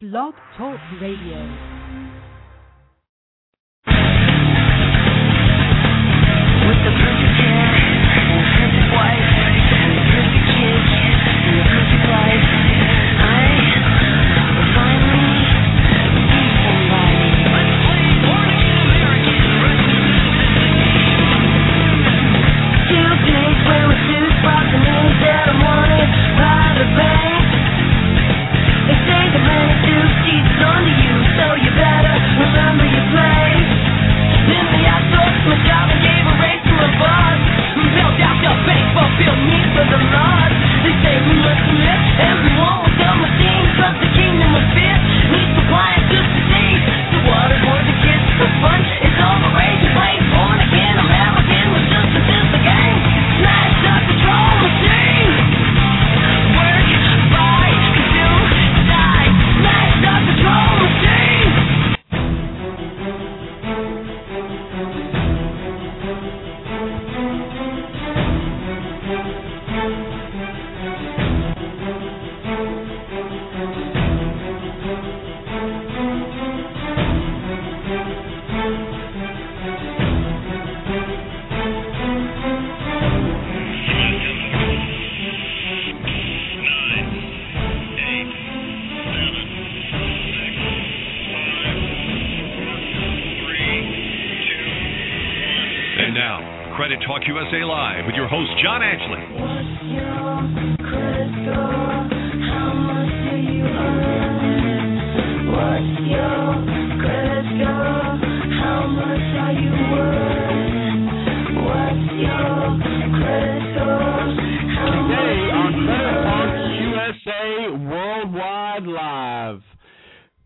Blog Talk Radio.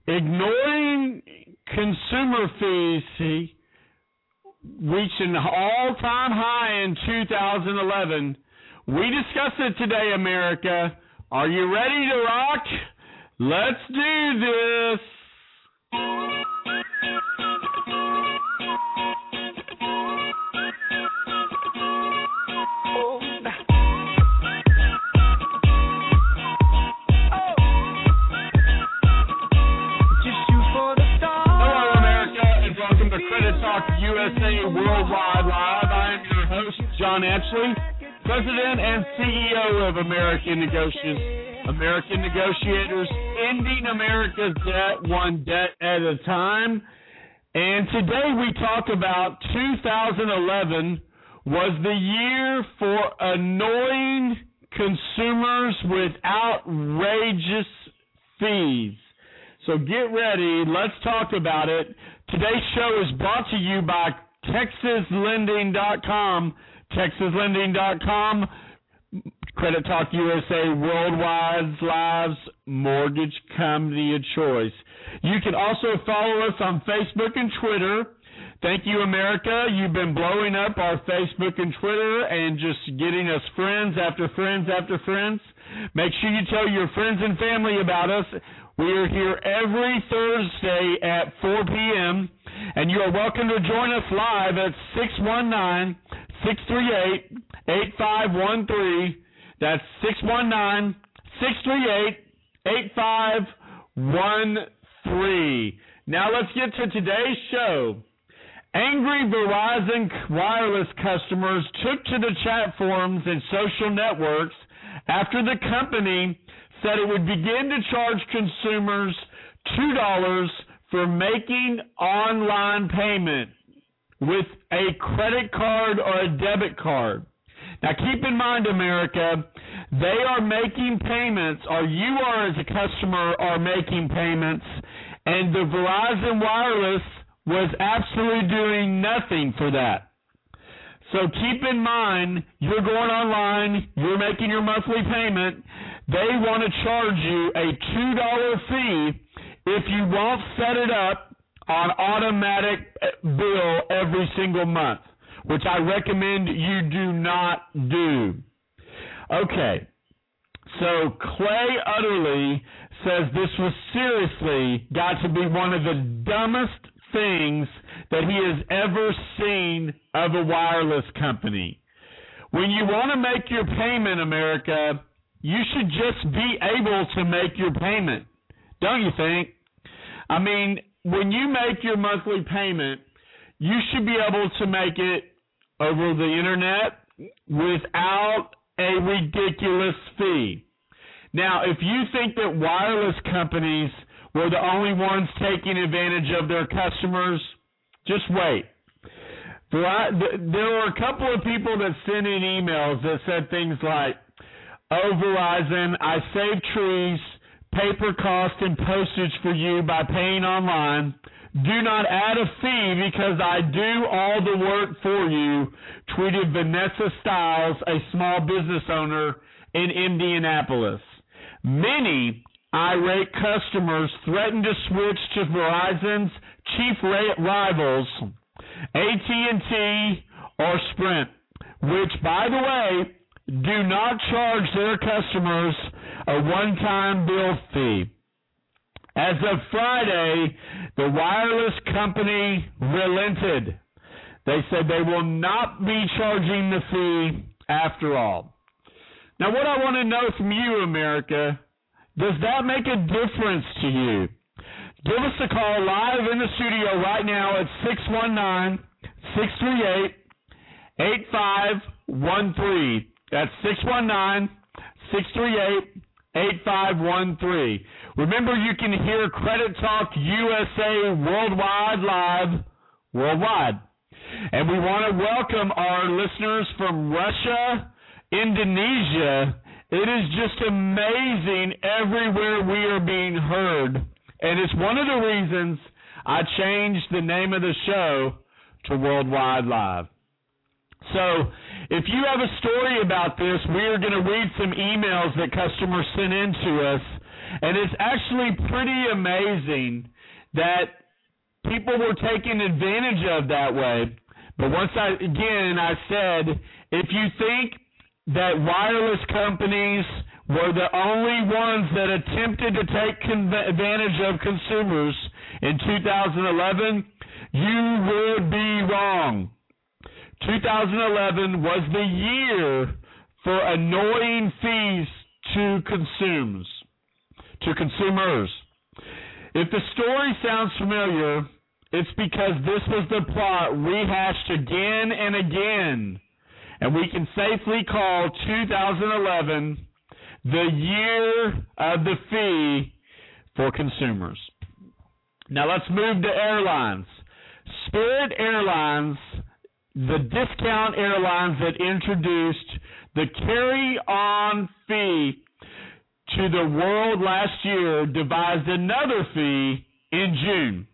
Ignoring consumer fees see, reaching an all-time high in 2011. We discuss it today, America. Are you ready to rock? Let's do this. John Ashley, President and CEO of American Negotiators. American Negotiators, ending America's debt one debt at a time. And today we talk about 2011 was the year for annoying consumers with outrageous fees. So get ready. Let's talk about it. Today's show is brought to you by TexasLending.com. TexasLending.com. Credit Talk USA Worldwide Lives Mortgage Company of Choice. You can also follow us on Facebook and Twitter. Thank you, America. You've been blowing up our Facebook and Twitter and just getting us friends after friends after friends. Make sure you tell your friends and family about us. We are here every Thursday at 4 p.m. and you are welcome to join us live at 619 638 8513. That's 619 638 8513. Now let's get to today's show. Angry Verizon wireless customers took to the chat forums and social networks after the company said it would begin to charge consumers $2 for making online payment with a credit card or a debit card. Now keep in mind, America, they are making payments, or you are as a customer are making payments, and the Verizon Wireless was absolutely doing nothing for that. So keep in mind, you're going online, you're making your monthly payment, they want to charge you a $2 fee if you won't set it up on automatic uh, bill every single month, which I recommend you do not do. Okay. So Clay Utley says this was seriously got to be one of the dumbest things that he has ever seen of a wireless company. When you want to make your payment, America, you should just be able to make your payment. Don't you think? I mean, when you make your monthly payment, you should be able to make it over the internet without a ridiculous fee. Now, if you think that wireless companies were the only ones taking advantage of their customers, just wait. There were a couple of people that sent in emails that said things like, Oh, Verizon, I save trees, paper cost, and postage for you by paying online. Do not add a fee because I do all the work for you, tweeted Vanessa Stiles, a small business owner in Indianapolis. Many irate customers threatened to switch to Verizon's chief rivals, AT&T or Sprint, which, by the way, do not charge their customers a one-time bill fee. As of Friday, the wireless company relented. They said they will not be charging the fee after all. Now, what I want to know from you, America, does that make a difference to you? Give us a call live in the studio right now at 619 638 8513. That's 619 638 8513. Remember, you can hear Credit Talk USA worldwide live, worldwide. And we want to welcome our listeners from Russia, Indonesia. It is just amazing everywhere we are being heard. And it's one of the reasons I changed the name of the show to Worldwide Live. So, if you have a story about this, we are going to read some emails that customers sent in to us. And it's actually pretty amazing that people were taking advantage of that way. But once I, again, I said, if you think that wireless companies were the only ones that attempted to take advantage of consumers in 2011, you would be wrong. 2011 was the year for annoying fees to consumers. To consumers. If the story sounds familiar, it's because this was the plot rehashed again and again. And we can safely call 2011 the year of the fee for consumers. Now let's move to airlines. Spirit Airlines the discount airlines that introduced the carry on fee to the world last year devised another fee in June.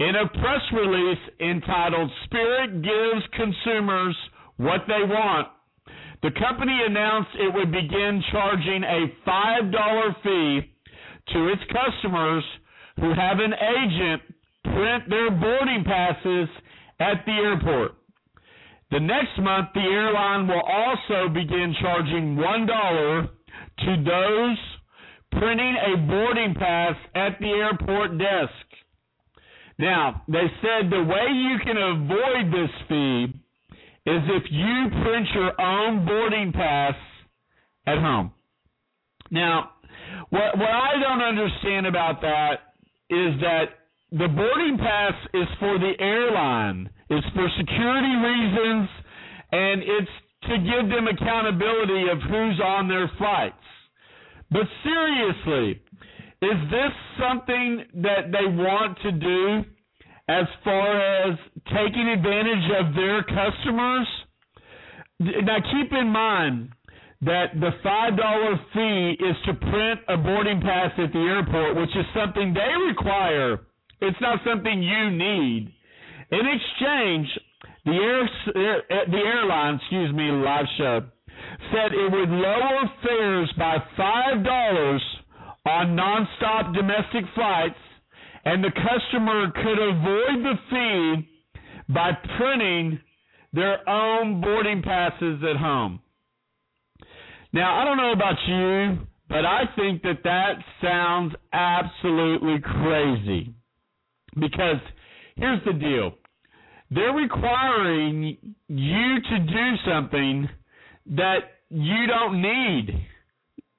In a press release entitled Spirit Gives Consumers What They Want, the company announced it would begin charging a $5 fee to its customers who have an agent print their boarding passes at the airport. The next month, the airline will also begin charging $1 to those printing a boarding pass at the airport desk. Now, they said the way you can avoid this fee is if you print your own boarding pass at home. Now, what what I don't understand about that is that the boarding pass is for the airline. It's for security reasons, and it's to give them accountability of who's on their flights. But seriously, is this something that they want to do as far as taking advantage of their customers? Now, keep in mind that the $5 fee is to print a boarding pass at the airport, which is something they require it's not something you need. In exchange, the air, the airline, excuse me, live show said it would lower fares by five dollars on nonstop domestic flights, and the customer could avoid the fee by printing their own boarding passes at home. Now, I don't know about you, but I think that that sounds absolutely crazy. Because here's the deal they're requiring you to do something that you don't need.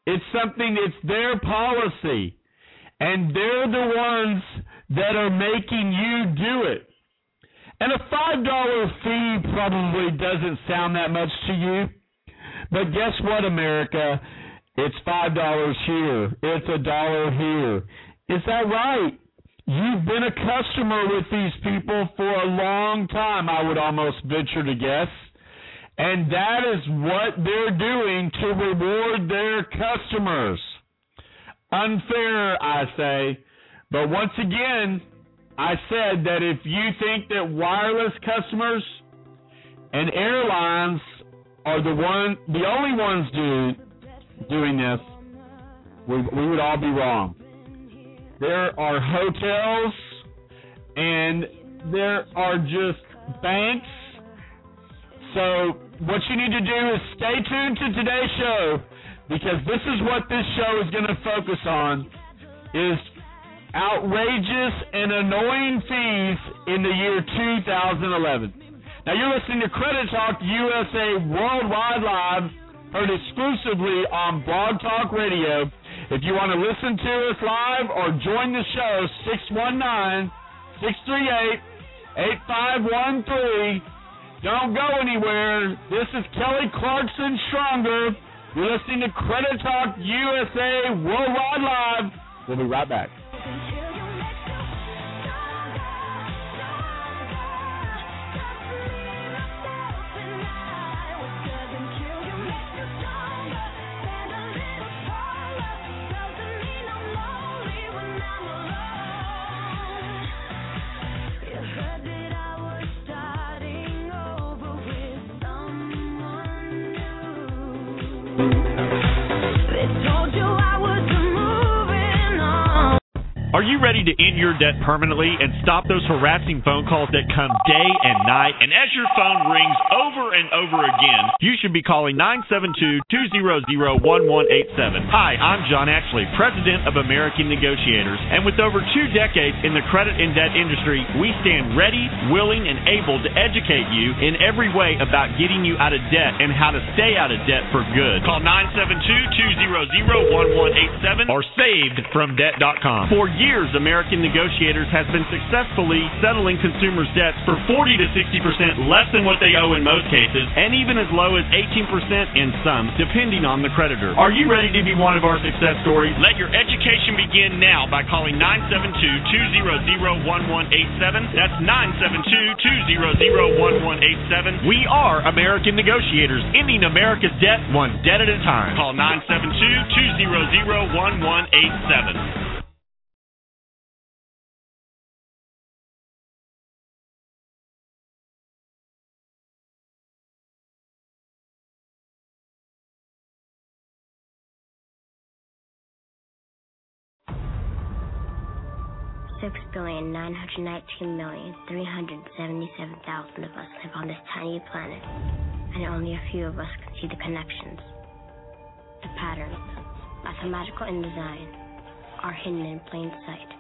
It's something, it's their policy. And they're the ones that are making you do it. And a $5 fee probably doesn't sound that much to you. But guess what, America? It's $5 here. It's a dollar here. Is that right? You've been a customer with these people for a long time, I would almost venture to guess. And that is what they're doing to reward their customers. Unfair, I say. But once again, I said that if you think that wireless customers and airlines are the one, the only ones do, doing this, we, we would all be wrong. There are hotels and there are just banks. So what you need to do is stay tuned to today's show because this is what this show is going to focus on is outrageous and annoying fees in the year 2011. Now you're listening to Credit Talk USA Worldwide Live, heard exclusively on Blog Talk Radio. If you want to listen to us live or join the show, 619 638 8513. Don't go anywhere. This is Kelly Clarkson Stronger. You're listening to Credit Talk USA Worldwide Live. We'll be right back. Are you ready to end your debt permanently and stop those harassing phone calls that come day and night? And as your phone rings over and over again, you should be calling 972-200-1187. Hi, I'm John Ashley, President of American Negotiators. And with over two decades in the credit and debt industry, we stand ready, willing, and able to educate you in every way about getting you out of debt and how to stay out of debt for good. Call 972-200-1187 or savedfromdebt.com. For years, American Negotiators has been successfully settling consumers' debts for 40 to 60% less than what they owe in most cases, and even as low as 18% in some, depending on the creditor. Are you ready to be one of our success stories? Let your education begin now by calling 972-200-1187. That's 972-200-1187. We are American Negotiators, ending America's debt one debt at a time. Call 972-200-1187. Six billion nine hundred nineteen million three hundred seventy-seven thousand of us live on this tiny planet, and only a few of us can see the connections, the patterns, mathematical in design, are hidden in plain sight.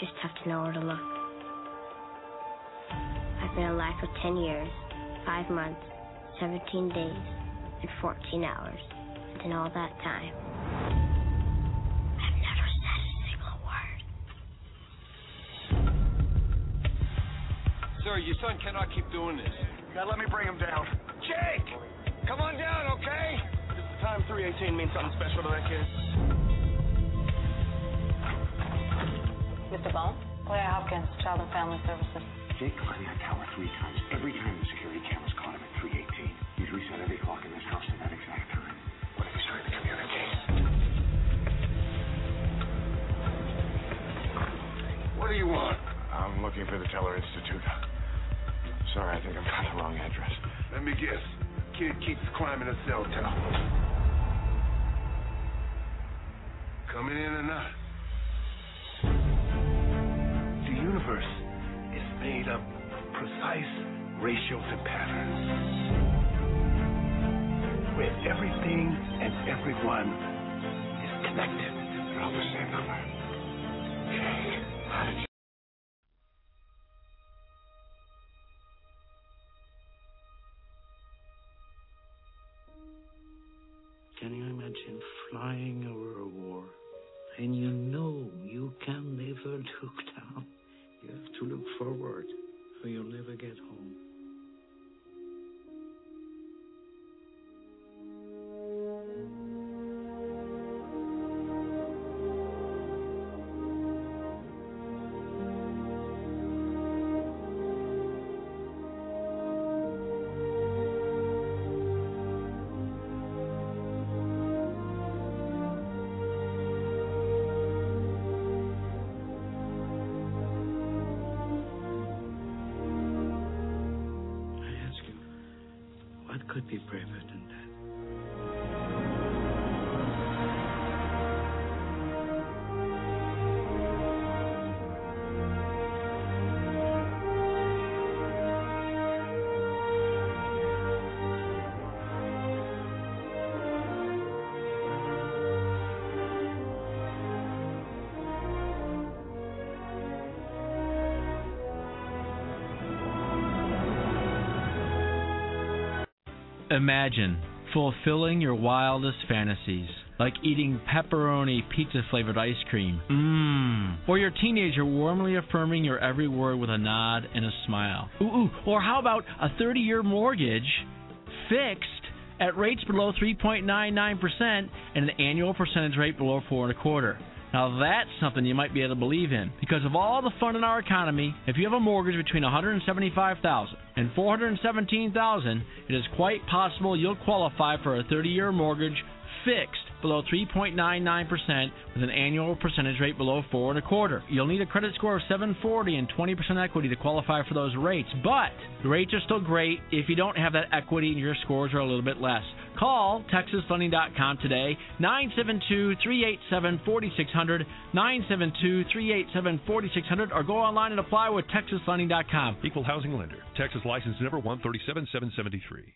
Just have to know where to look. I've been alive for ten years, five months, seventeen days, and fourteen hours, and in all that time, Sir, your son cannot keep doing this. Now let me bring him down. Jake! Come on down, okay? Does the time 318 mean something special to that kid? Mr. Bohm? Claire oh, Hopkins, Child and Family Services. Jake climbed that tower three times. Every time the security cameras caught him at 318. He's reset every clock in this house to that exact time. What if he's trying to communicate? What do you want? I'm looking for the Teller Institute. Sorry, I think I've got the wrong address. Let me guess. Kid keeps climbing a cell tower. Coming in or not? The universe is made up of precise ratios and patterns. Where everything and everyone is connected. They're all the same number. Jake, how did you... dying over a war, and you know you can never look Imagine fulfilling your wildest fantasies, like eating pepperoni pizza flavored ice cream. Mmm. Or your teenager warmly affirming your every word with a nod and a smile. Ooh, ooh. Or how about a 30 year mortgage fixed at rates below 3.99% and an annual percentage rate below four and a quarter? Now that's something you might be able to believe in. Because of all the fun in our economy, if you have a mortgage between 175,000 and 417,000, it is quite possible you'll qualify for a 30-year mortgage fixed below 3.99% with an annual percentage rate below four and a quarter. You'll need a credit score of 740 and 20% equity to qualify for those rates, but the rates are still great if you don't have that equity and your scores are a little bit less. Call TexasFunding.com today, 972-387-4600, 972-387-4600, or go online and apply with TexasFunding.com. Equal housing lender. Texas license number 137773.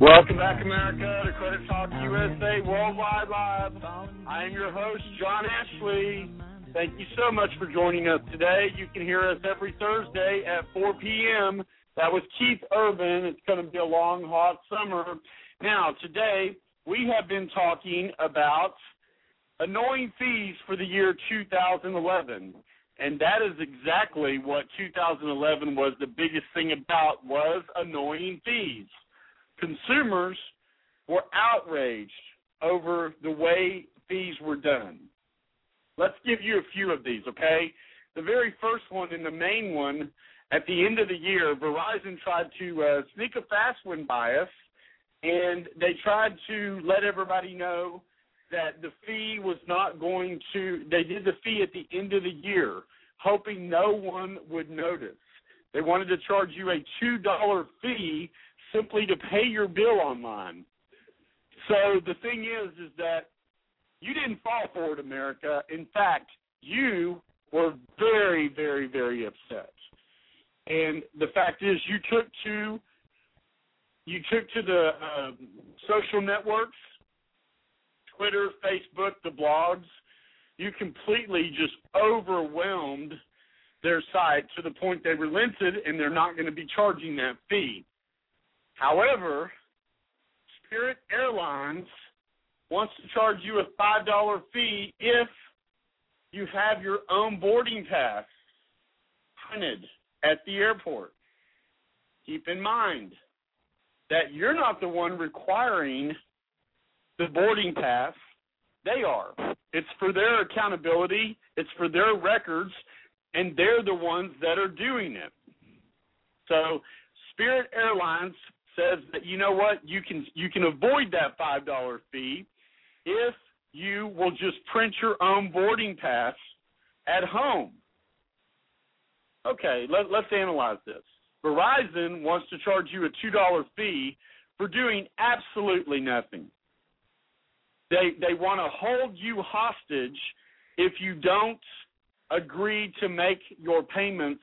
Welcome back, America, to Credit Talk USA Worldwide Live. I am your host, John Ashley. Thank you so much for joining us today. You can hear us every Thursday at 4 p.m. That was Keith Urban. It's going to be a long, hot summer. Now, today, we have been talking about annoying fees for the year 2011. And that is exactly what 2011 was the biggest thing about was annoying fees. Consumers were outraged over the way fees were done. Let's give you a few of these, okay? The very first one and the main one, at the end of the year, Verizon tried to uh, sneak a fast one by us, and they tried to let everybody know that the fee was not going to, they did the fee at the end of the year, hoping no one would notice. They wanted to charge you a $2 fee simply to pay your bill online. So the thing is, is that you didn't fall for it, America. In fact, you were very, very, very upset. And the fact is, you took to you took to the uh, social networks, Twitter, Facebook, the blogs. You completely just overwhelmed their site to the point they relented, and they're not going to be charging that fee. However, Spirit Airlines wants to charge you a five dollar fee if you have your own boarding pass printed at the airport. Keep in mind that you're not the one requiring the boarding pass. They are. It's for their accountability, it's for their records, and they're the ones that are doing it. So Spirit Airlines says that you know what you can you can avoid that five dollar fee if you will just print your own boarding pass at home. Okay, let, let's analyze this. Verizon wants to charge you a two dollar fee for doing absolutely nothing. They they want to hold you hostage if you don't agree to make your payments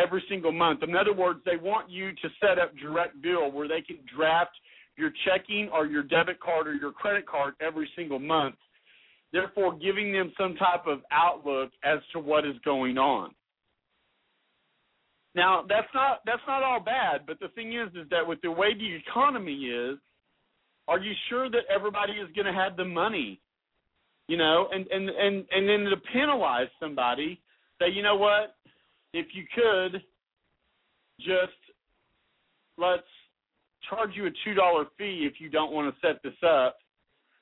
every single month. In other words, they want you to set up direct bill where they can draft your checking or your debit card or your credit card every single month, therefore giving them some type of outlook as to what is going on. Now that's not that's not all bad, but the thing is is that with the way the economy is, are you sure that everybody is going to have the money? You know, and and and and then to penalize somebody, say, you know what, if you could, just let's charge you a two dollar fee if you don't want to set this up.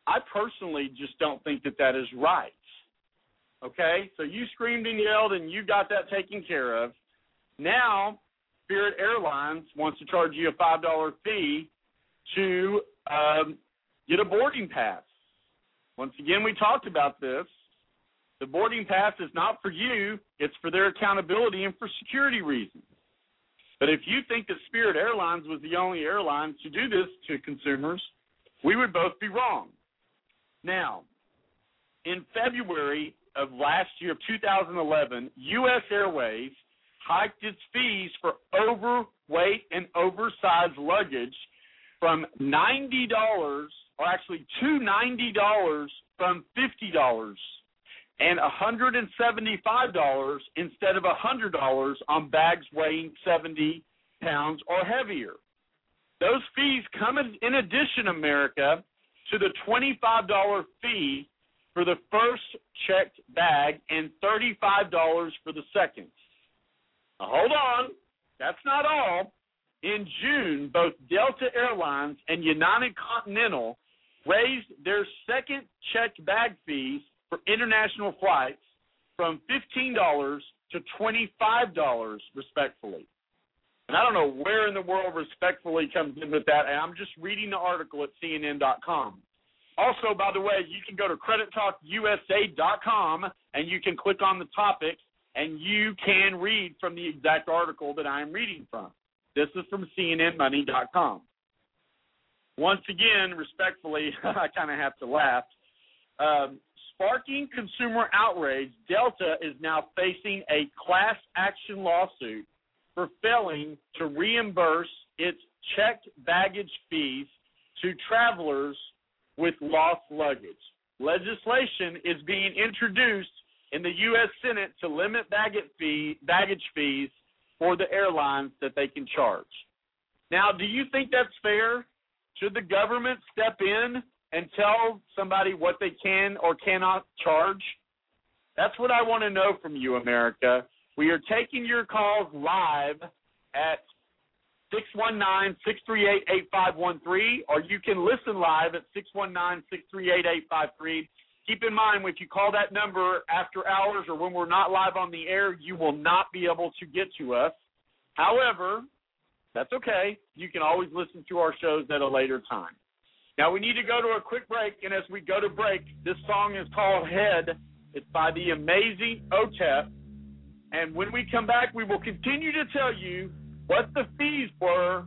I personally just don't think that that is right. Okay, so you screamed and yelled and you got that taken care of. Now, Spirit Airlines wants to charge you a five dollar fee to um, get a boarding pass. Once again, we talked about this. The boarding pass is not for you; it's for their accountability and for security reasons. But if you think that Spirit Airlines was the only airline to do this to consumers, we would both be wrong. Now, in February of last year, of 2011, U.S. Airways hiked its fees for overweight and oversized luggage from $90, or actually to $90 from $50 and $175 instead of $100 on bags weighing 70 pounds or heavier. Those fees come in, addition, America, to the $25 fee for the first checked bag and $35 for the second. Now, hold on, that's not all. In June, both Delta Airlines and United Continental raised their second checked bag fees for international flights from $15 to $25 respectfully. And I don't know where in the world respectfully comes in with that. And I'm just reading the article at CNN.com. Also, by the way, you can go to credittalkusa.com and you can click on the topics and you can read from the exact article that I am reading from. This is from CNNMoney.com. Once again, respectfully, I kind of have to laugh. Um, sparking consumer outrage, Delta is now facing a class action lawsuit for failing to reimburse its checked baggage fees to travelers with lost luggage. Legislation is being introduced in the U.S. Senate to limit baggage, fee, baggage fees for the airlines that they can charge. Now, do you think that's fair? Should the government step in and tell somebody what they can or cannot charge? That's what I want to know from you, America. We are taking your calls live at 619-638-8513, or you can listen live at 619-638-8553. Keep in mind, if you call that number after hours or when we're not live on the air, you will not be able to get to us. However, that's okay. You can always listen to our shows at a later time. Now we need to go to a quick break, and as we go to break, this song is called Head. It's by the amazing OTEP. And when we come back, we will continue to tell you what the fees were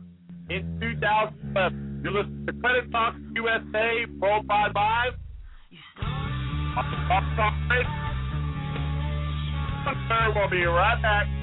in 2011. You're listening to Credit Talk USA Worldwide Live. We'll be right back.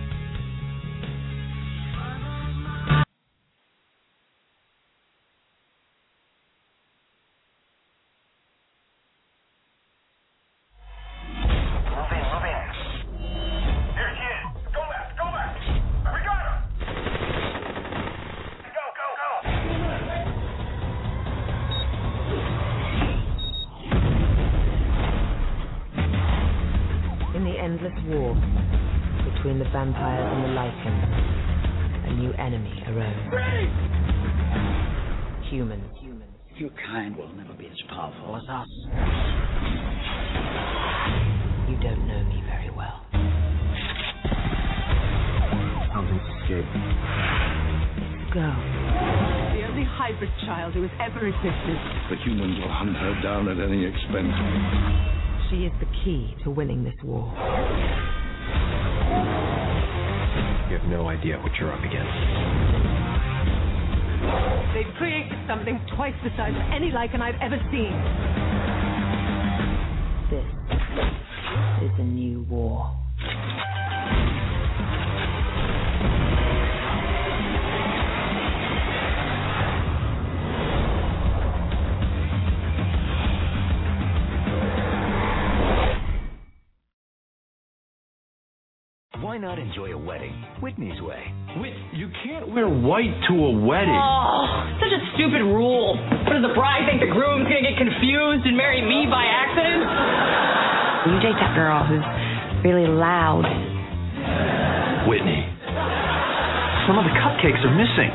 Will as powerful as us. You don't know me very well. Something's escaped. Go. The only hybrid child who has ever existed. The humans will hunt her down at any expense. She is the key to winning this war. You have no idea what you're up against. They've created something twice the size of any lycan I've ever seen. This is a new war. Not enjoy a wedding Whitney's way? Wait, you can't wear white to a wedding. Oh, such a stupid rule. What does the bride think the groom's gonna get confused and marry me by accident? You date that girl who's really loud. Whitney. Some of the cupcakes are missing.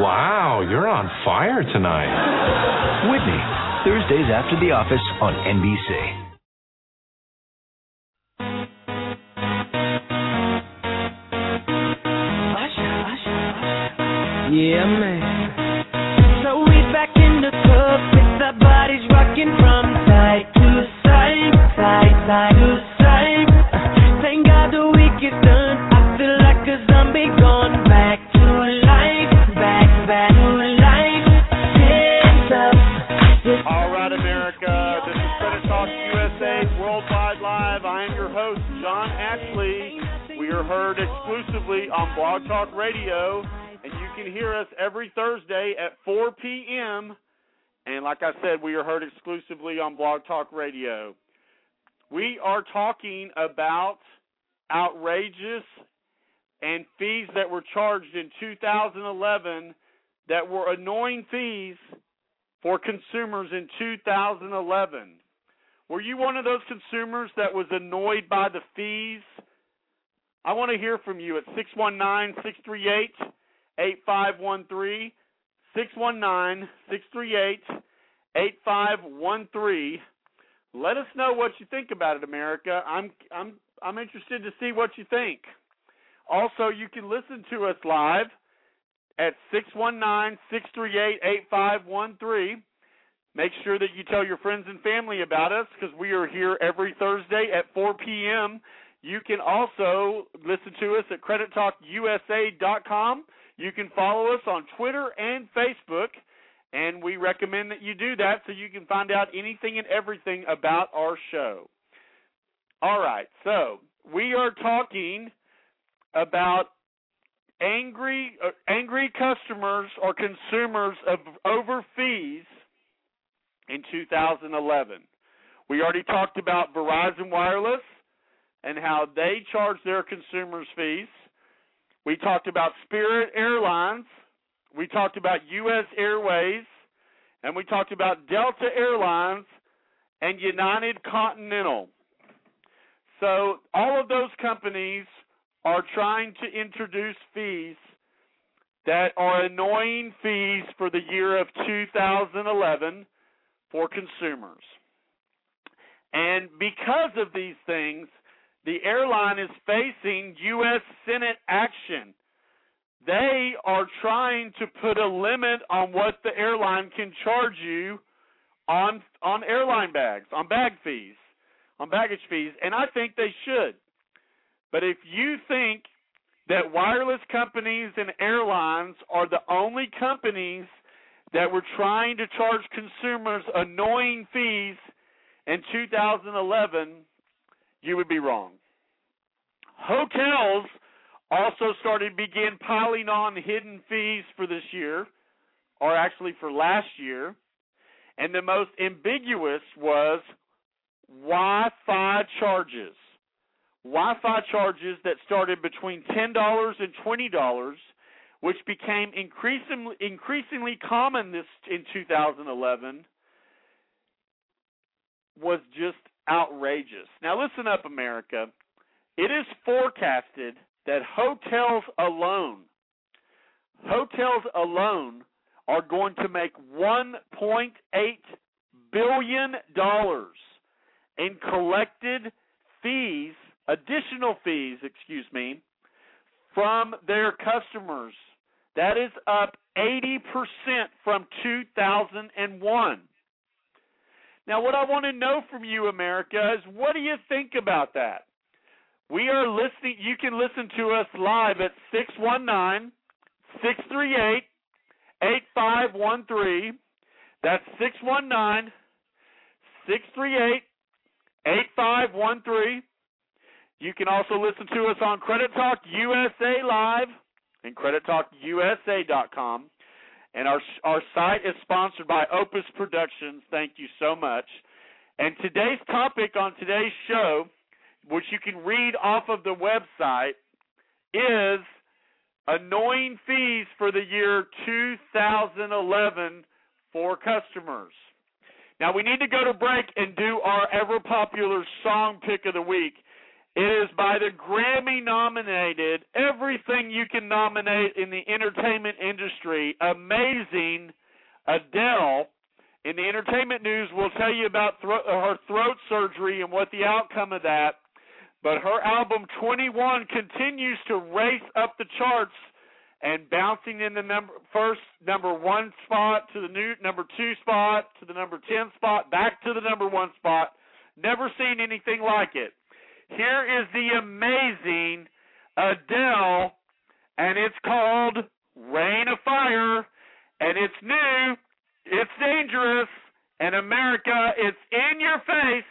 Wow, you're on fire tonight. Whitney, Thursdays after the office on NBC. Yeah, man. So we back in the club with our bodies rocking from side to side, side, side to side. Thank God the week is done. I feel like a zombie gone back to life, back, back to life. Hands up. All right, America. This is Credit Talk USA Worldwide Live. I am your host, John Ashley. We are heard exclusively on Blog Talk Radio, can hear us every Thursday at 4 p.m. And like I said, we are heard exclusively on Blog Talk Radio. We are talking about outrageous and fees that were charged in 2011 that were annoying fees for consumers in 2011. Were you one of those consumers that was annoyed by the fees? I want to hear from you at 619 638 8513. 619 638 8513. Let us know what you think about it, America. I'm I'm I'm interested to see what you think. Also, you can listen to us live at 619-638-8513. Make sure that you tell your friends and family about us because we are here every Thursday at 4 p.m. You can also listen to us at credittalkusa.com. You can follow us on Twitter and Facebook, and we recommend that you do that so you can find out anything and everything about our show. All right, so we are talking about angry uh, angry customers or consumers of over fees in 2011. We already talked about Verizon Wireless and how they charge their consumers fees. We talked about Spirit Airlines. We talked about US Airways and we talked about Delta Airlines and United Continental. So all of those companies are trying to introduce fees that are annoying fees for the year of 2011 for consumers. And because of these things, the airline is facing U.S. Senate action. They are trying to put a limit on what the airline can charge you on on airline bags, on bag fees, on baggage fees, and I think they should. But if you think that wireless companies and airlines are the only companies that were trying to charge consumers annoying fees in 2011, you would be wrong. Hotels also started begin piling on hidden fees for this year, or actually for last year, and the most ambiguous was Wi-Fi charges. Wi-Fi charges that started between ten dollars and twenty dollars, which became increasingly increasingly common this in 2011, was just outrageous. Now listen up, America. It is forecasted that hotels alone, hotels alone, are going to make 1.8 billion dollars in collected fees additional fees, excuse me, from their customers. That is up 80% from 2001. Now, what I want to know from you, America, is what do you think about that? We are listening. You can listen to us live at 619 638 8513. That's 619 638 8513. You can also listen to us on Credit Talk USA Live and CreditTalkUSA.com. And our our site is sponsored by Opus Productions. Thank you so much. And today's topic on today's show, which you can read off of the website, is annoying fees for the year 2011 for customers. Now we need to go to break and do our ever popular song pick of the week. It is by the Grammy nominated, everything you can nominate in the entertainment industry, amazing Adele. In the entertainment news, we'll tell you about thro- uh, her throat surgery and what the outcome of that. But her album 21 continues to race up the charts and bouncing in the number first number one spot to the new number two spot to the number ten spot back to the number one spot. Never seen anything like it. Here is the amazing Adele, and it's called Rain of Fire, and it's new, it's dangerous, and America, it's in your face.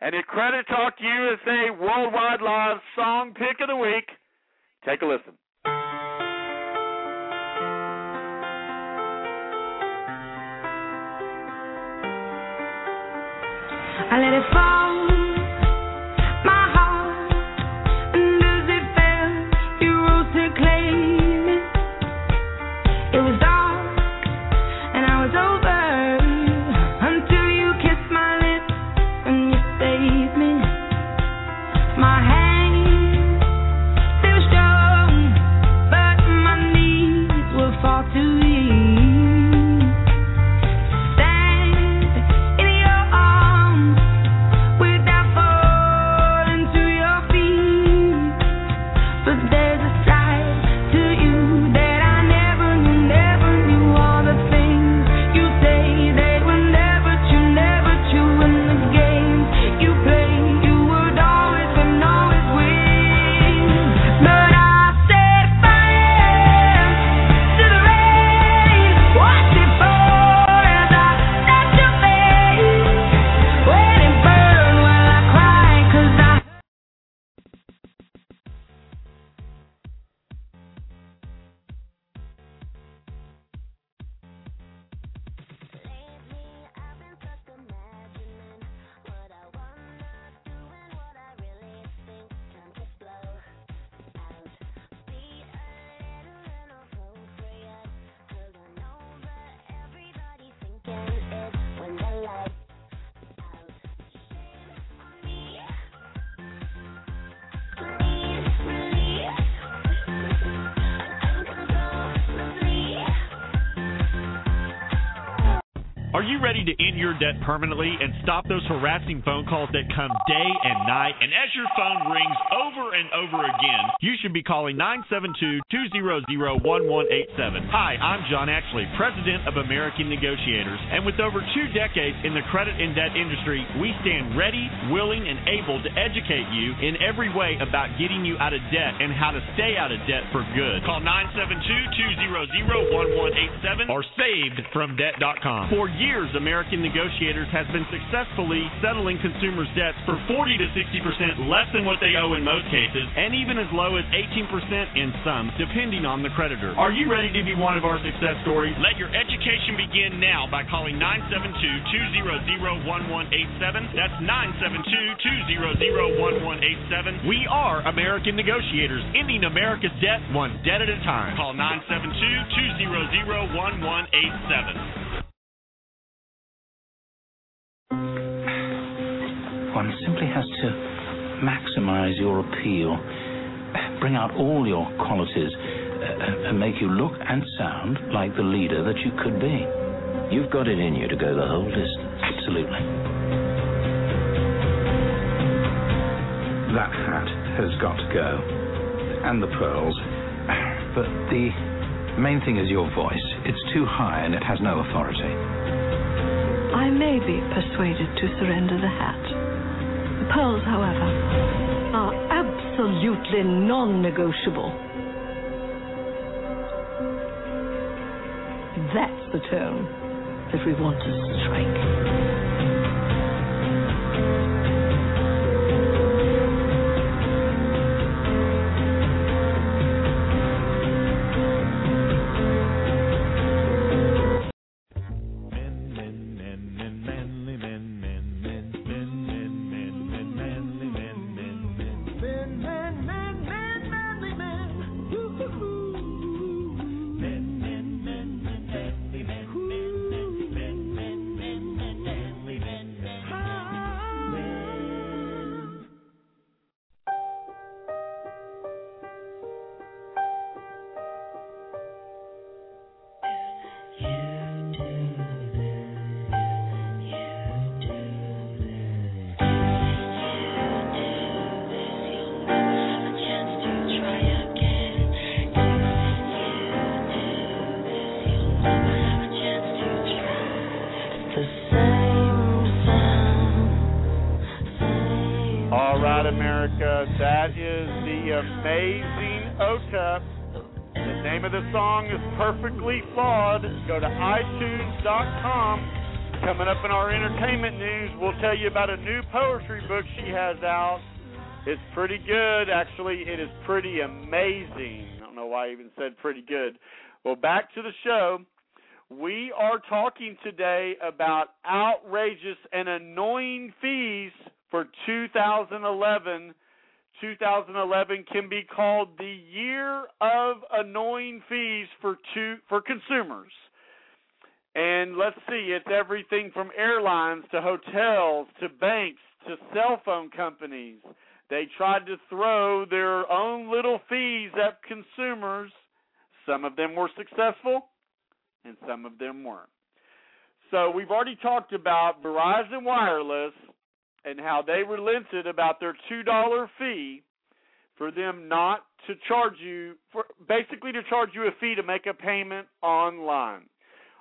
And at Credit Talk USA Worldwide Live Song Pick of the Week, take a listen. I let it fall. Debt permanently and stop those harassing phone calls that come day and night? And as your phone rings over and over again, you should be calling 972-200-1187. Hi, I'm John Ashley, President of American Negotiators. And with over two decades in the credit and debt industry, we stand ready, willing, and able to educate you in every way about getting you out of debt and how to stay out of debt for good. Call 972-200-1187 or savedfromdebt.com. For years, American Negotiators negotiators has been successfully settling consumers' debts for 40 to 60% less than what they owe in most cases, and even as low as 18% in some, depending on the creditor. Are you ready to be one of our success stories? Let your education begin now by calling 972 200 1187. That's 972 200 1187. We are American negotiators, ending America's debt one debt at a time. Call 972 200 1187. Maximize your appeal, bring out all your qualities, uh, and make you look and sound like the leader that you could be. You've got it in you to go the whole distance. Absolutely. That hat has got to go. And the pearls. But the main thing is your voice. It's too high and it has no authority. I may be persuaded to surrender the hat. The pearls, however, are absolutely non negotiable. That's the tone that we want to strike. Amazing Ota. The name of the song is Perfectly Flawed. Go to iTunes.com. Coming up in our entertainment news, we'll tell you about a new poetry book she has out. It's pretty good. Actually, it is pretty amazing. I don't know why I even said pretty good. Well, back to the show. We are talking today about outrageous and annoying fees for 2011. 2011 can be called the year of annoying fees for two for consumers. And let's see, it's everything from airlines to hotels to banks to cell phone companies. They tried to throw their own little fees at consumers. Some of them were successful, and some of them weren't. So we've already talked about Verizon Wireless and how they relented about their $2 fee for them not to charge you for basically to charge you a fee to make a payment online.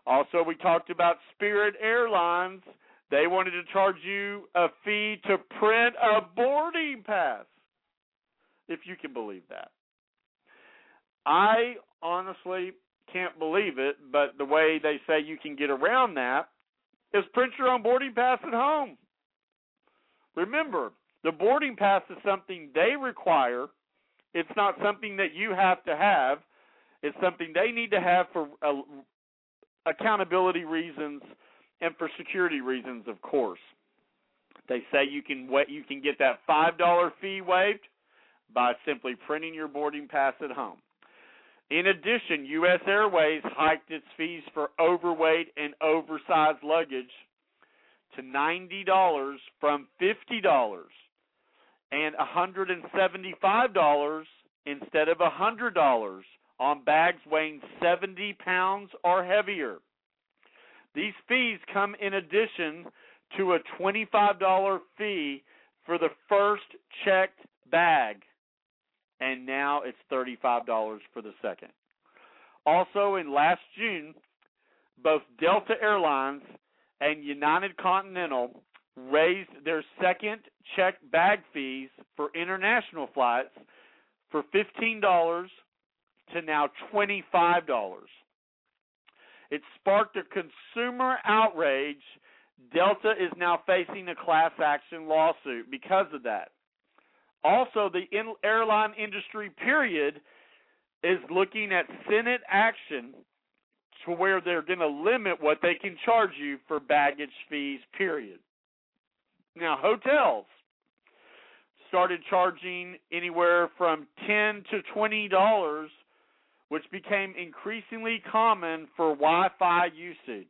Also, we talked about Spirit Airlines. They wanted to charge you a fee to print a boarding pass. If you can believe that. I honestly can't believe it, but the way they say you can get around that is print your own boarding pass at home. Remember, the boarding pass is something they require. It's not something that you have to have. It's something they need to have for uh, accountability reasons and for security reasons, of course. They say you can you can get that five dollar fee waived by simply printing your boarding pass at home. In addition, U.S. Airways hiked its fees for overweight and oversized luggage to $90 from $50 and $175 instead of $100 on bags weighing 70 pounds or heavier. These fees come in addition to a $25 fee for the first checked bag, and now it's $35 for the second. Also, in last June, both Delta Airlines and United Continental raised their second check bag fees for international flights for $15 to now $25. It sparked a consumer outrage. Delta is now facing a class action lawsuit because of that. Also, the airline industry, period, is looking at Senate action to where they're going to limit what they can charge you for baggage fees, period. Now, hotels started charging anywhere from 10 to $20 which became increasingly common for Wi-Fi usage.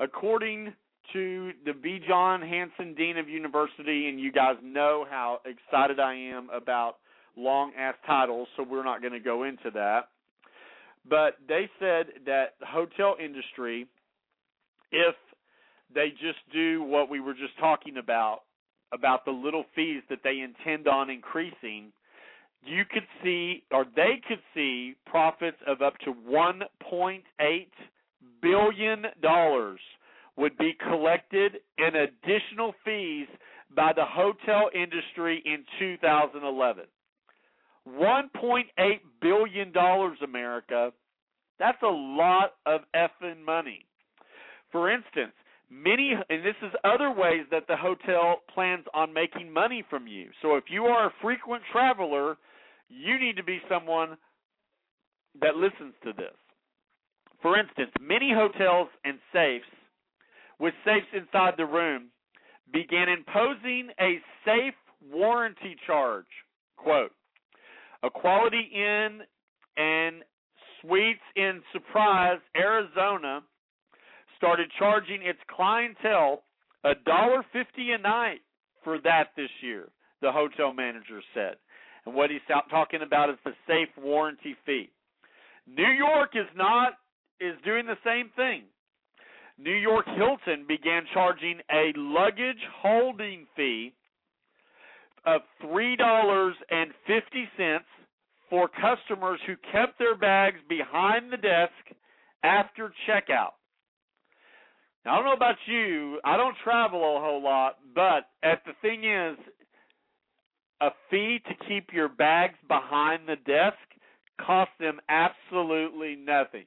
According to the Bjorn Hanson Dean of University, and you guys know how excited I am about long ass titles, so we're not going to go into that. But they said that the hotel industry, if they just do what we were just talking about, about the little fees that they intend on increasing, you could see, or they could see, profits of up to $1.8 billion would be collected in additional fees by the hotel industry in 2011. $1.8 billion, America. That's a lot of effing money. For instance, many, and this is other ways that the hotel plans on making money from you. So if you are a frequent traveler, you need to be someone that listens to this. For instance, many hotels and safes with safes inside the room began imposing a safe warranty charge. Quote, a Quality Inn and Suites in Surprise, Arizona started charging its clientele a dollar fifty a night for that this year, the hotel manager said. And what he's talking about is the safe warranty fee. New York is not is doing the same thing. New York Hilton began charging a luggage holding fee of three dollars and fifty cents for customers who kept their bags behind the desk after checkout. Now, I don't know about you. I don't travel a whole lot, but at the thing is, a fee to keep your bags behind the desk costs them absolutely nothing.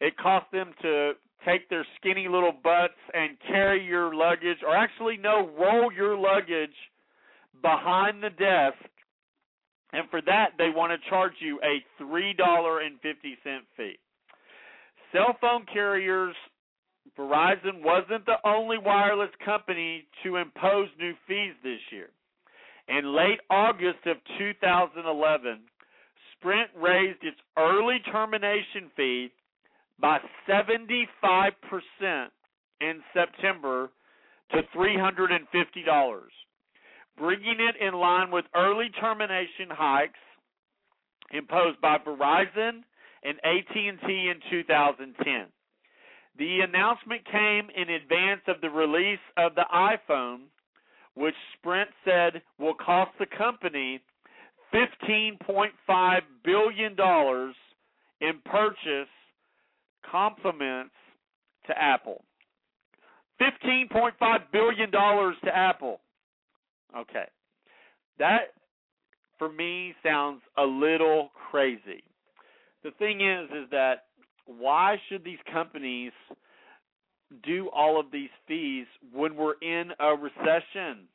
It costs them to take their skinny little butts and carry your luggage, or actually, no, roll your luggage behind the desk. And for that, they want to charge you a $3.50 fee. Cell phone carriers, Verizon wasn't the only wireless company to impose new fees this year. In late August of 2011, Sprint raised its early termination fee by 75% in September to $350, bringing it in line with early termination hikes imposed by Verizon and AT&T in 2010. The announcement came in advance of the release of the iPhone, which Sprint said will cost the company $15.5 billion in purchase compliments to Apple. $15.5 billion to Apple. Okay. That, for me, sounds a little crazy. The thing is, is that why should these companies do all of these fees when we're in a recession?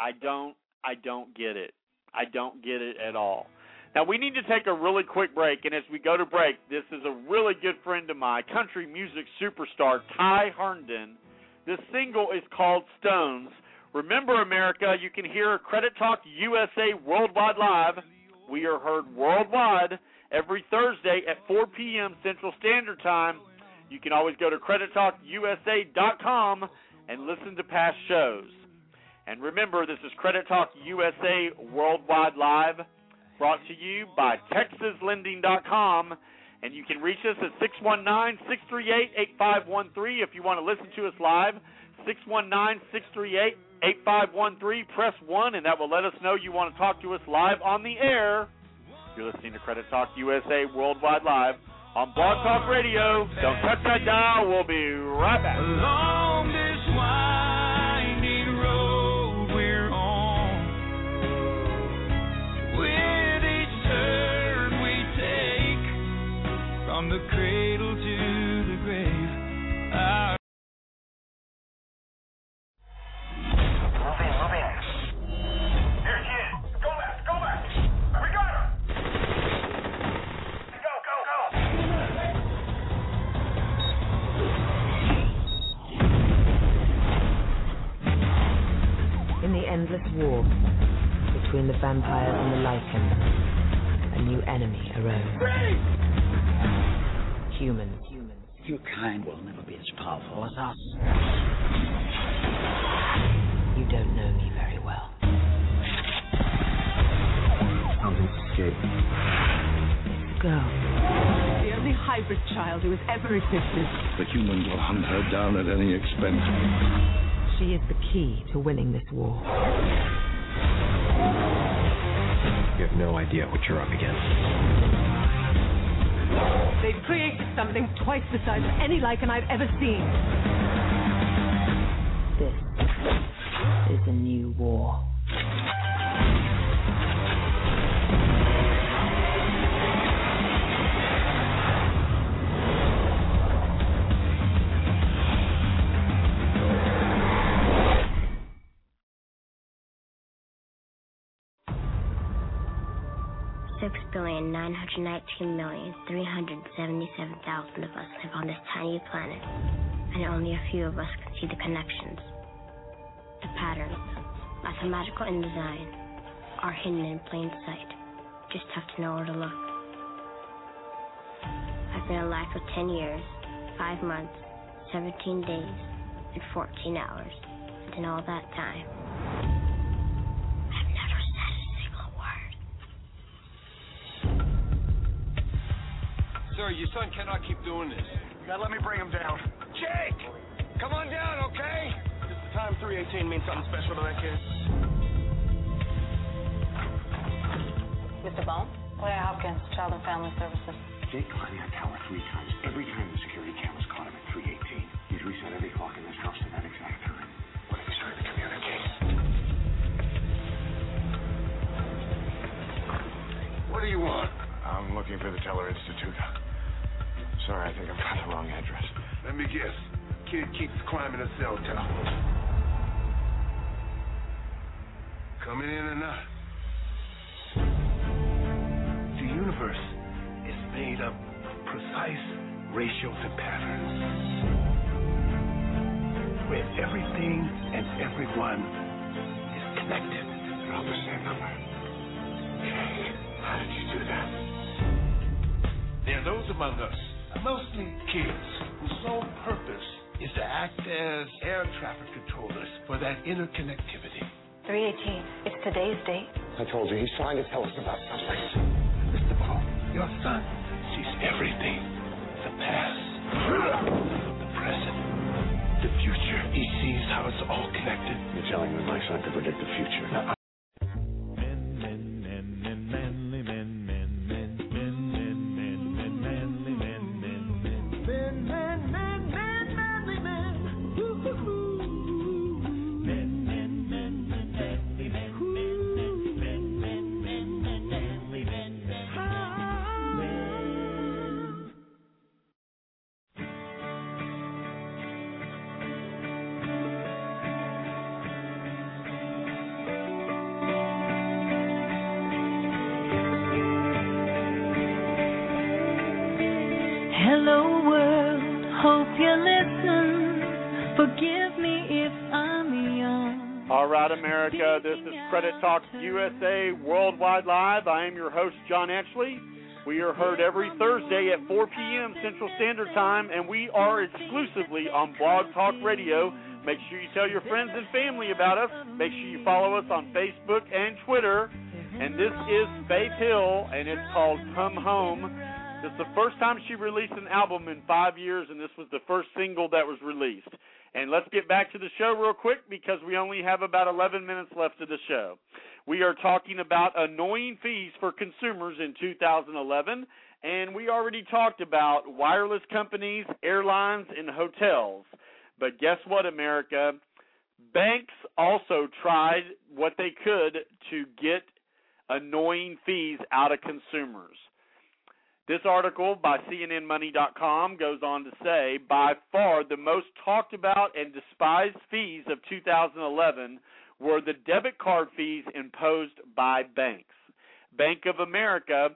I don't I don't get it. I don't get it at all. Now we need to take a really quick break and as we go to break, this is a really good friend of mine, country music superstar Ty Herndon. This single is called Stones. Remember America, you can hear Credit Talk USA Worldwide Live. We are heard worldwide every Thursday at 4 p.m. Central Standard Time. You can always go to credittalkusa.com and listen to past shows. And remember, this is Credit Talk USA Worldwide Live, brought to you by TexasLending.com. And you can reach us at 619 638 8513 if you want to listen to us live. 619 638 8513. Press 1, and that will let us know you want to talk to us live on the air. You're listening to Credit Talk USA Worldwide Live on Blog Talk Radio. Don't touch that dial. We'll be right back. This endless war between the vampires and the Lycans, a new enemy arose. Humans. Your kind will never be as powerful as us. You don't know me very well. Something's escaped. Girl. The only hybrid child who has ever existed. The humans will hunt her down at any expense. She is the key to winning this war. You have no idea what you're up against. They've created something twice the size of any Lycan I've ever seen. This is a new war. Six billion nine hundred nineteen million three hundred seventy-seven thousand of us live on this tiny planet, and only a few of us can see the connections. The patterns, mathematical in design, are hidden in plain sight. Just have to know where to look. I've been alive for ten years, five months, seventeen days, and fourteen hours, and in all that time, Sir, your son cannot keep doing this. You gotta let me bring him down. Jake! Come on down, okay? Just the time 318 means something special to that kid. Mr. Bohm? Clea Hopkins, Child and Family Services. Jake climbed that tower three times. Every time the security cameras caught him at 318. He's reset every clock in this house to that exact time. What if he's trying to communicate? What do you want? I'm looking for the Teller Institute. Sorry, I think I've got the wrong address. Let me guess. Kid keeps climbing a cell tower. Coming in or not? The universe is made up of precise ratios and patterns. Where everything and everyone is connected. They're all the same number. Okay. How did you do that? There are those among us, mostly kids, whose sole purpose is to act as air traffic controllers for that interconnectivity. 318. It's today's date. I told you, he's trying to tell us about something. Mr. Bohm, your son sees everything. The past, the present, the future. He sees how it's all connected. You're telling me my son can predict the future. Talk USA Worldwide Live. I am your host, John Ashley. We are heard every Thursday at 4 p.m. Central Standard Time, and we are exclusively on Blog Talk Radio. Make sure you tell your friends and family about us. Make sure you follow us on Facebook and Twitter. And this is Faith Hill, and it's called Come Home. This is the first time she released an album in five years, and this was the first single that was released. And let's get back to the show real quick because we only have about 11 minutes left of the show. We are talking about annoying fees for consumers in 2011, and we already talked about wireless companies, airlines, and hotels. But guess what, America? Banks also tried what they could to get annoying fees out of consumers. This article by CNNMoney.com goes on to say by far the most talked about and despised fees of 2011 were the debit card fees imposed by banks. Bank of America,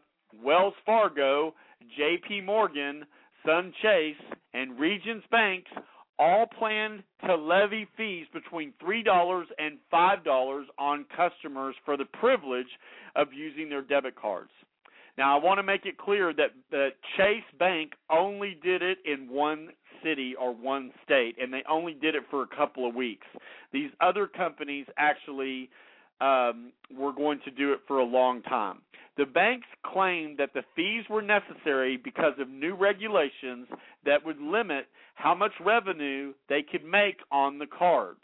Wells Fargo, JP Morgan, Sun Chase, and Regions Banks all planned to levy fees between $3 and $5 on customers for the privilege of using their debit cards. Now, I want to make it clear that that Chase Bank only did it in one city or one state, and they only did it for a couple of weeks. These other companies actually um, were going to do it for a long time. The banks claimed that the fees were necessary because of new regulations that would limit how much revenue they could make on the cards.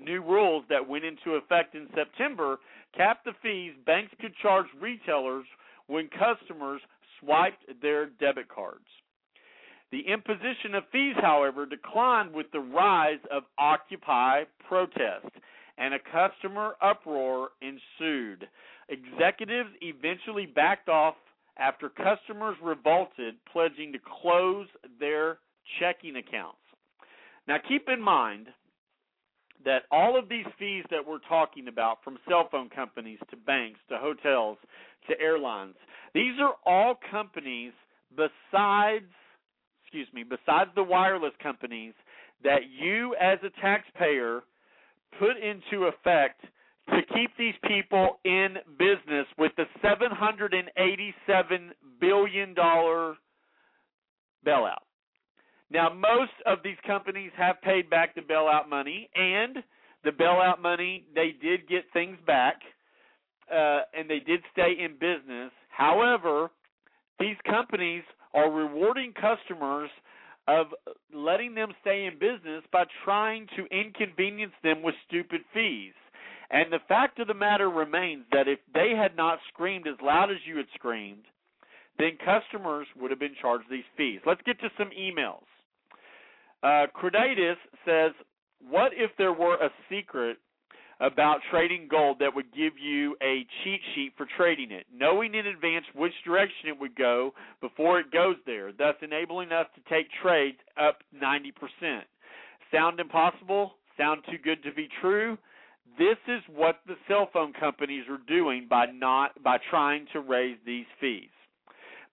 New rules that went into effect in September capped the fees banks could charge retailers when customers swiped their debit cards. The imposition of fees, however, declined with the rise of Occupy protest, and a customer uproar ensued. Executives eventually backed off after customers revolted, pledging to close their checking accounts. Now, keep in mind that all of these fees that we're talking about, from cell phone companies to banks to hotels to airlines, these are all companies besides, excuse me, besides the wireless companies that you as a taxpayer put into effect to keep these people in business with the 787 billion dollar bailout. Now, most of these companies have paid back the bailout money, and the bailout money, they did get things back, uh, and they did stay in business. However, these companies are rewarding customers of letting them stay in business by trying to inconvenience them with stupid fees. And the fact of the matter remains that if they had not screamed as loud as you had screamed, then customers would have been charged these fees. Let's get to some emails. Uh, Credatus says, "What if there were a secret about trading gold that would give you a cheat sheet for trading it, knowing in advance which direction it would go before it goes there, thus enabling us to take trades up 90%. Sound impossible? Sound too good to be true? This is what the cell phone companies are doing by not by trying to raise these fees.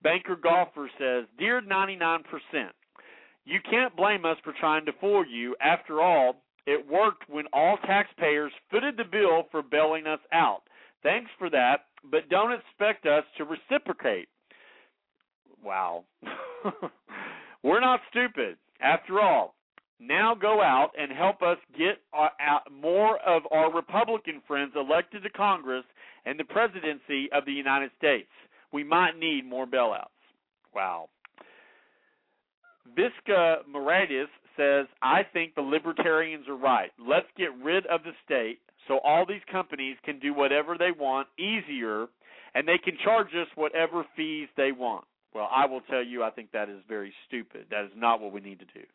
Banker Golfer says, "Dear 99%, you can't blame us for trying to fool you. After all, it worked when all taxpayers footed the bill for bailing us out. Thanks for that, but don't expect us to reciprocate. Wow. We're not stupid. After all, now go out and help us get our, out more of our Republican friends elected to Congress and the presidency of the United States. We might need more bailouts. Wow. Visca Moradis says, I think the libertarians are right. Let's get rid of the state so all these companies can do whatever they want easier and they can charge us whatever fees they want. Well, I will tell you, I think that is very stupid. That is not what we need to do.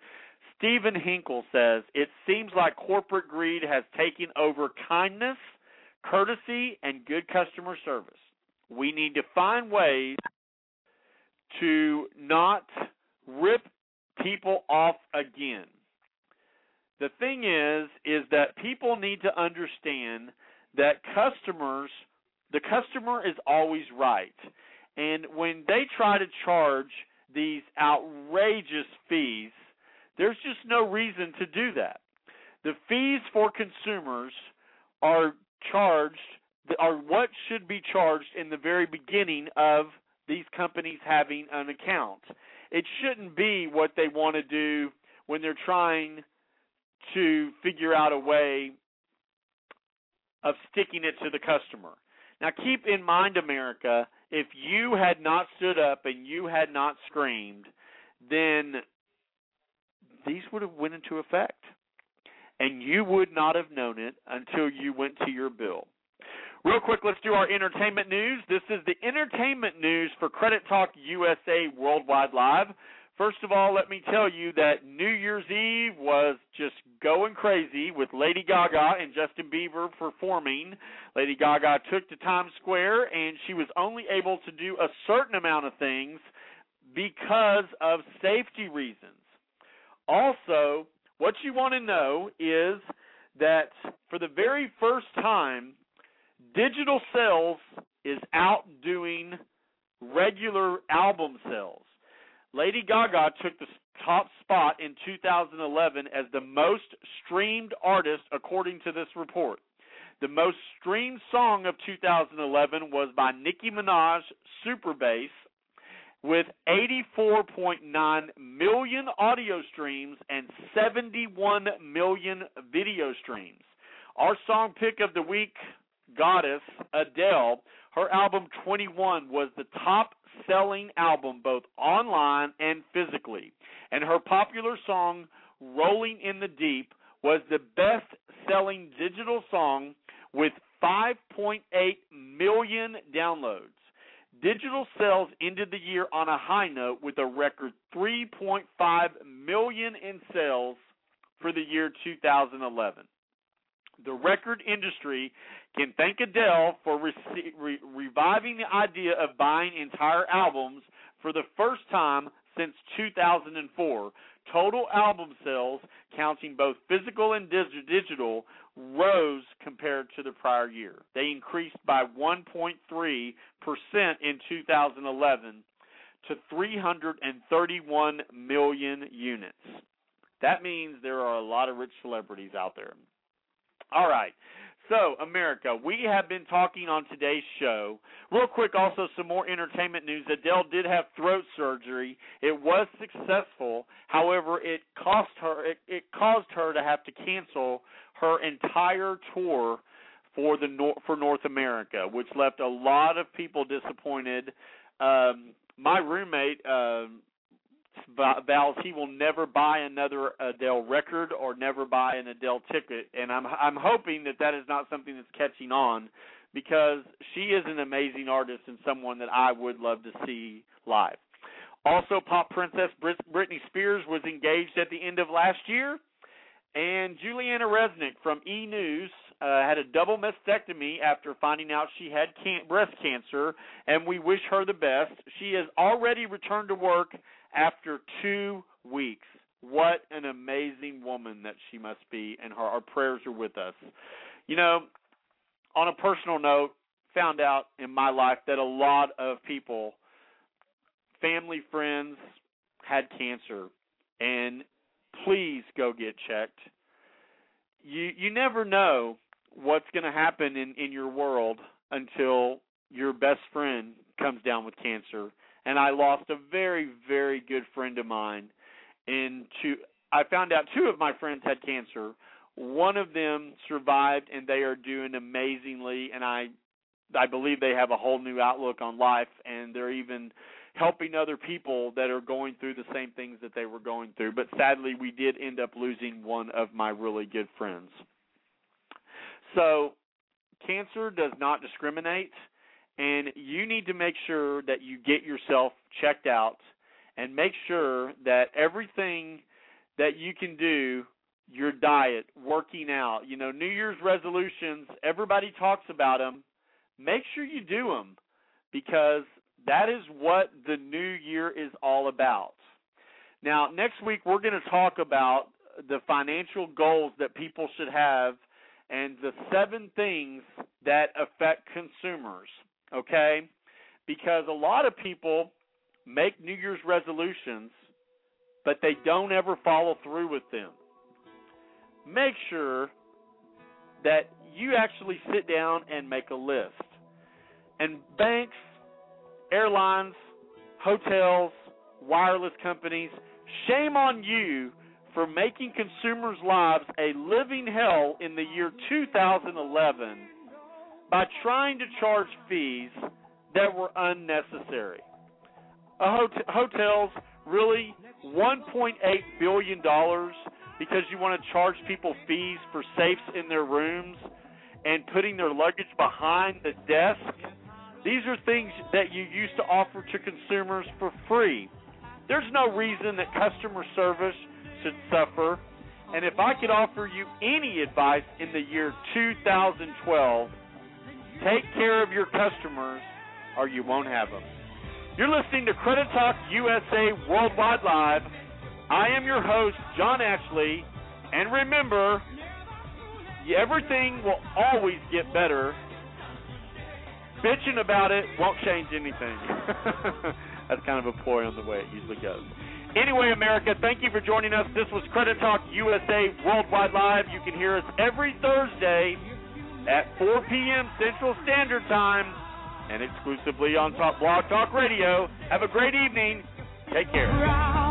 Stephen Hinkle says, It seems like corporate greed has taken over kindness, courtesy, and good customer service. We need to find ways to not rip people off again. The thing is is that people need to understand that customers the customer is always right. And when they try to charge these outrageous fees, there's just no reason to do that. The fees for consumers are charged are what should be charged in the very beginning of these companies having an account it shouldn't be what they want to do when they're trying to figure out a way of sticking it to the customer. Now keep in mind America, if you had not stood up and you had not screamed, then these would have went into effect. And you would not have known it until you went to your bill. Real quick, let's do our entertainment news. This is the entertainment news for Credit Talk USA Worldwide Live. First of all, let me tell you that New Year's Eve was just going crazy with Lady Gaga and Justin Bieber performing. Lady Gaga took to Times Square and she was only able to do a certain amount of things because of safety reasons. Also, what you want to know is that for the very first time, digital sales is outdoing regular album sales. Lady Gaga took the top spot in 2011 as the most streamed artist, according to this report. The most streamed song of 2011 was by Nicki Minaj, Super Bass, with 84.9 million audio streams and 71 million video streams. Our song pick of the week goddess Adele, her album 21 was the top selling album both online and physically. And her popular song Rolling in the Deep was the best selling digital song with 5.8 million downloads. Digital sales ended the year on a high note with a record 3.5 million in sales for the year 2011 the record industry can thank Adele for re- re- reviving the idea of buying entire albums for the first time since 2004. Total album sales, counting both physical and digital, rose compared to the prior year. They increased by 1.3% in 2011 to 331 million units. That means there are a lot of rich celebrities out there. All right. So, America, we have been talking on today's show. Real quick, also some more entertainment news. Adele did have throat surgery. It was successful. However, it cost her it, it caused her to have to cancel her entire tour for the for North America, which left a lot of people disappointed. Um, my roommate uh, vows he will never buy another Adele record or never buy an Adele ticket, and I'm I'm hoping that that is not something that's catching on because she is an amazing artist and someone that I would love to see live. Also, pop princess Britney Spears was engaged at the end of last year, and Giuliana Rancic from E News uh, had a double mastectomy after finding out she had can- breast cancer, and we wish her the best. She has already returned to work after two weeks. What an amazing woman that she must be, and her our prayers are with us. You know, on a personal note, found out in my life that a lot of people, family, friends, had cancer, and please go get checked. You you never know what's going to happen in in your world until your best friend comes down with cancer. And I lost a very very good friend of mine. And two, I found out two of my friends had cancer. One of them survived, and they are doing amazingly. And I I believe they have a whole new outlook on life, and they're even helping other people that are going through the same things that they were going through. But sadly, we did end up losing one of my really good friends. So, cancer does not discriminate, and you need to make sure that you get yourself checked out and make sure that everything that you can do your diet, working out, you know, New Year's resolutions, everybody talks about them. Make sure you do them because that is what the new year is all about. Now, next week we're going to talk about the financial goals that people should have and the seven things that affect consumers, okay? Because a lot of people make New Year's resolutions, but they don't ever follow through with them. Make sure that you actually sit down and make a list. And banks, airlines, hotels, wireless companies, shame on you for making consumers' lives a living hell in the year 2011 by trying to charge fees that were unnecessary. Hot- hotels really 1.8 billion dollars because you want to charge people fees for safes in their rooms and putting their luggage behind the desk. These are things that you used to offer to consumers for free. There's no reason that customer service should suffer. And if I could offer you any advice in the year 2012, take care of your customers or you won't have them. You're listening to Credit Talk USA Worldwide Live. I am your host, John Ashley. And remember, everything will always get better. Bitching about it won't change anything. That's kind of a ploy on the way it usually goes. Anyway, America, thank you for joining us. This was Credit Talk USA Worldwide Live. You can hear us every Thursday at 4 p.m. Central Standard Time and exclusively on Top Blog Talk Radio. Have a great evening. Take care.